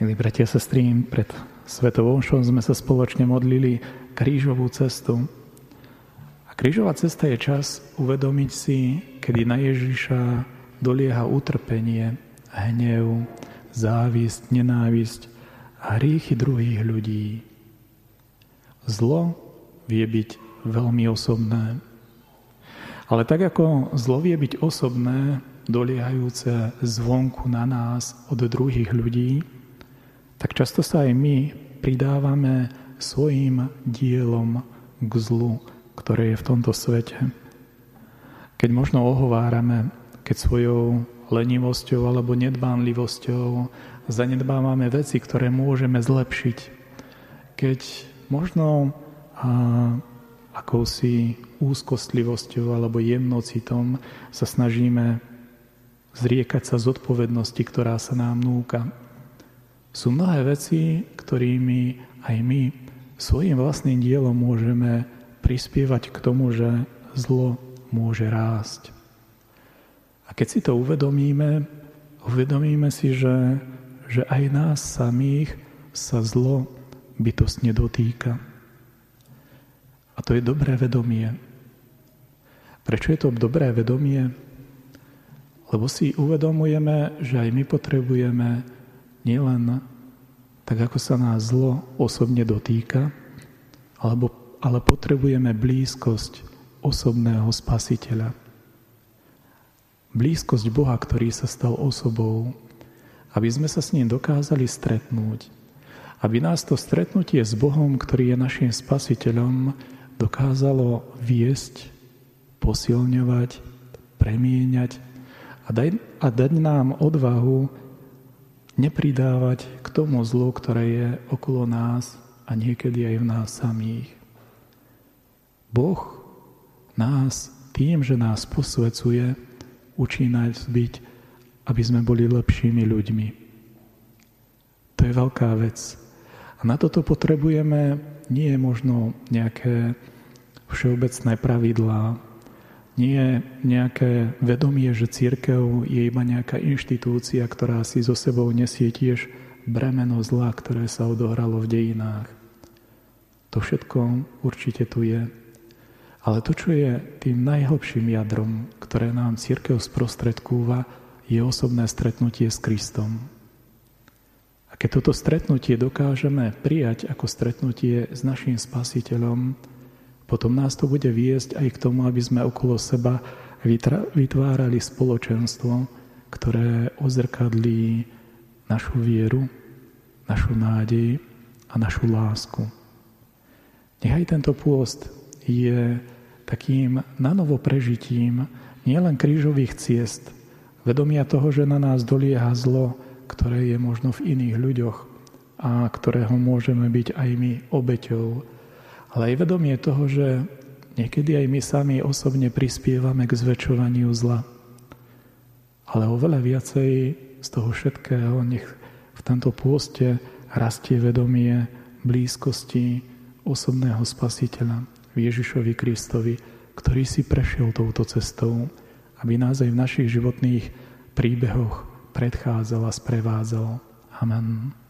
Milí bratia a sestry, pred Svetovou sme sa spoločne modlili krížovú cestu. A krížová cesta je čas uvedomiť si, kedy na Ježiša dolieha utrpenie, hnev, závisť, nenávisť a hriechy druhých ľudí. Zlo vie byť veľmi osobné. Ale tak ako zlo vie byť osobné, doliehajúce zvonku na nás od druhých ľudí, tak často sa aj my pridávame svojim dielom k zlu, ktoré je v tomto svete. Keď možno ohovárame, keď svojou lenivosťou alebo nedbánlivosťou zanedbávame veci, ktoré môžeme zlepšiť. Keď možno a, akousi úzkostlivosťou alebo jemnocitom sa snažíme zriekať sa zodpovednosti, ktorá sa nám núka. Sú mnohé veci, ktorými aj my svojim vlastným dielom môžeme prispievať k tomu, že zlo môže rásť. A keď si to uvedomíme, uvedomíme si, že, že aj nás samých sa zlo bytostne dotýka. A to je dobré vedomie. Prečo je to dobré vedomie? Lebo si uvedomujeme, že aj my potrebujeme nielen tak, ako sa nás zlo osobne dotýka, alebo, ale potrebujeme blízkosť osobného spasiteľa. Blízkosť Boha, ktorý sa stal osobou, aby sme sa s ním dokázali stretnúť. Aby nás to stretnutie s Bohom, ktorý je našim spasiteľom, dokázalo viesť, posilňovať, premieňať a, daj, a dať nám odvahu nepridávať k tomu zlu, ktoré je okolo nás a niekedy aj v nás samých. Boh nás tým, že nás posvecuje, učí nás byť, aby sme boli lepšími ľuďmi. To je veľká vec. A na toto potrebujeme nie možno nejaké všeobecné pravidlá, nie nejaké vedomie, že církev je iba nejaká inštitúcia, ktorá si so sebou nesie tiež bremeno zla, ktoré sa odohralo v dejinách. To všetko určite tu je. Ale to, čo je tým najhlbším jadrom, ktoré nám církev sprostredkúva, je osobné stretnutie s Kristom. A keď toto stretnutie dokážeme prijať ako stretnutie s našim spasiteľom, potom nás to bude viesť aj k tomu, aby sme okolo seba vytvárali spoločenstvo, ktoré ozrkadlí našu vieru, našu nádej a našu lásku. Nechaj tento pôst je takým nanovo prežitím nielen krížových ciest, vedomia toho, že na nás dolieha zlo, ktoré je možno v iných ľuďoch a ktorého môžeme byť aj my obeťou, ale aj vedomie toho, že niekedy aj my sami osobne prispievame k zväčšovaniu zla. Ale oveľa viacej z toho všetkého nech v tomto pôste rastie vedomie blízkosti osobného spasiteľa Ježišovi Kristovi, ktorý si prešiel touto cestou, aby nás aj v našich životných príbehoch predchádzal a sprevádzal. Amen.